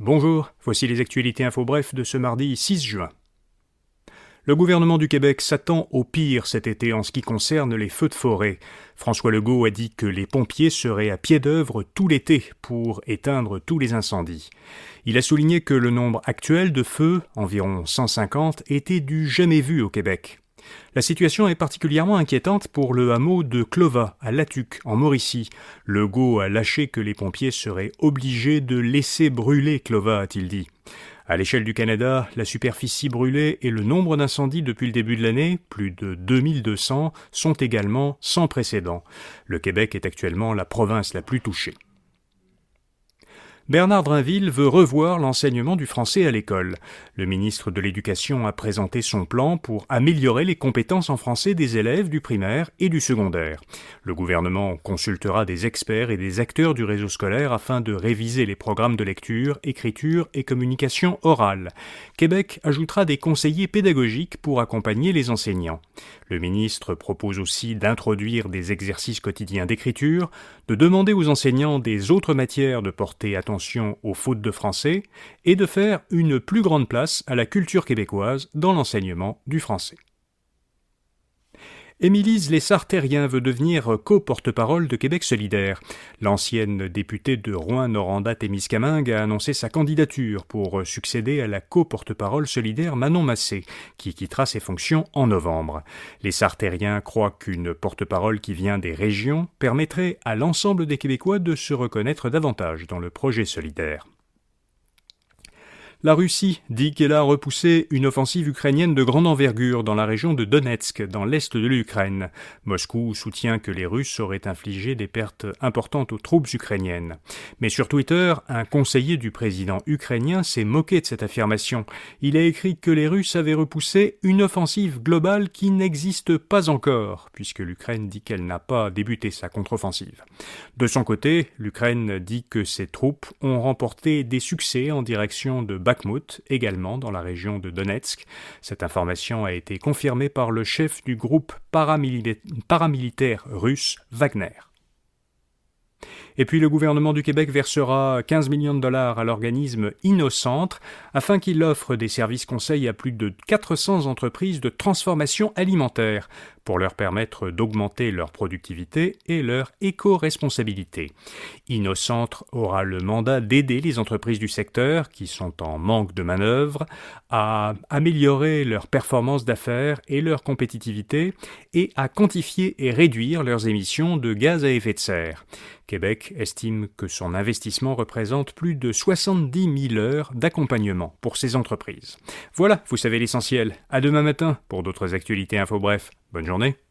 Bonjour, voici les actualités info bref de ce mardi 6 juin. Le gouvernement du Québec s'attend au pire cet été en ce qui concerne les feux de forêt. François Legault a dit que les pompiers seraient à pied d'œuvre tout l'été pour éteindre tous les incendies. Il a souligné que le nombre actuel de feux, environ 150, était du jamais vu au Québec. La situation est particulièrement inquiétante pour le hameau de Clova, à Latuc, en Mauricie. Legault a lâché que les pompiers seraient obligés de laisser brûler Clova, a-t-il dit. À l'échelle du Canada, la superficie brûlée et le nombre d'incendies depuis le début de l'année, plus de 2200, sont également sans précédent. Le Québec est actuellement la province la plus touchée. Bernard Drinville veut revoir l'enseignement du français à l'école. Le ministre de l'Éducation a présenté son plan pour améliorer les compétences en français des élèves du primaire et du secondaire. Le gouvernement consultera des experts et des acteurs du réseau scolaire afin de réviser les programmes de lecture, écriture et communication orale. Québec ajoutera des conseillers pédagogiques pour accompagner les enseignants. Le ministre propose aussi d'introduire des exercices quotidiens d'écriture, de demander aux enseignants des autres matières de porter attention aux fautes de français et de faire une plus grande place à la culture québécoise dans l'enseignement du français. Émilise Lessart-Terrien veut devenir co-porte-parole de Québec solidaire. L'ancienne députée de Rouen-Noranda-Témiscamingue a annoncé sa candidature pour succéder à la co-porte-parole solidaire Manon Massé, qui quittera ses fonctions en novembre. Les Sartériens croient qu'une porte-parole qui vient des régions permettrait à l'ensemble des Québécois de se reconnaître davantage dans le projet solidaire. La Russie dit qu'elle a repoussé une offensive ukrainienne de grande envergure dans la région de Donetsk, dans l'est de l'Ukraine. Moscou soutient que les Russes auraient infligé des pertes importantes aux troupes ukrainiennes. Mais sur Twitter, un conseiller du président ukrainien s'est moqué de cette affirmation. Il a écrit que les Russes avaient repoussé une offensive globale qui n'existe pas encore, puisque l'Ukraine dit qu'elle n'a pas débuté sa contre-offensive. De son côté, l'Ukraine dit que ses troupes ont remporté des succès en direction de Bakhmut, également dans la région de Donetsk. Cette information a été confirmée par le chef du groupe paramilitaire russe Wagner. Et puis le gouvernement du Québec versera 15 millions de dollars à l'organisme Innocentre afin qu'il offre des services conseils à plus de 400 entreprises de transformation alimentaire pour leur permettre d'augmenter leur productivité et leur éco-responsabilité. Innocentre aura le mandat d'aider les entreprises du secteur qui sont en manque de manœuvre à améliorer leur performance d'affaires et leur compétitivité et à quantifier et réduire leurs émissions de gaz à effet de serre. Québec estime que son investissement représente plus de 70 000 heures d'accompagnement pour ces entreprises. Voilà, vous savez l'essentiel. À demain matin pour d'autres actualités info bref. Bonne journée.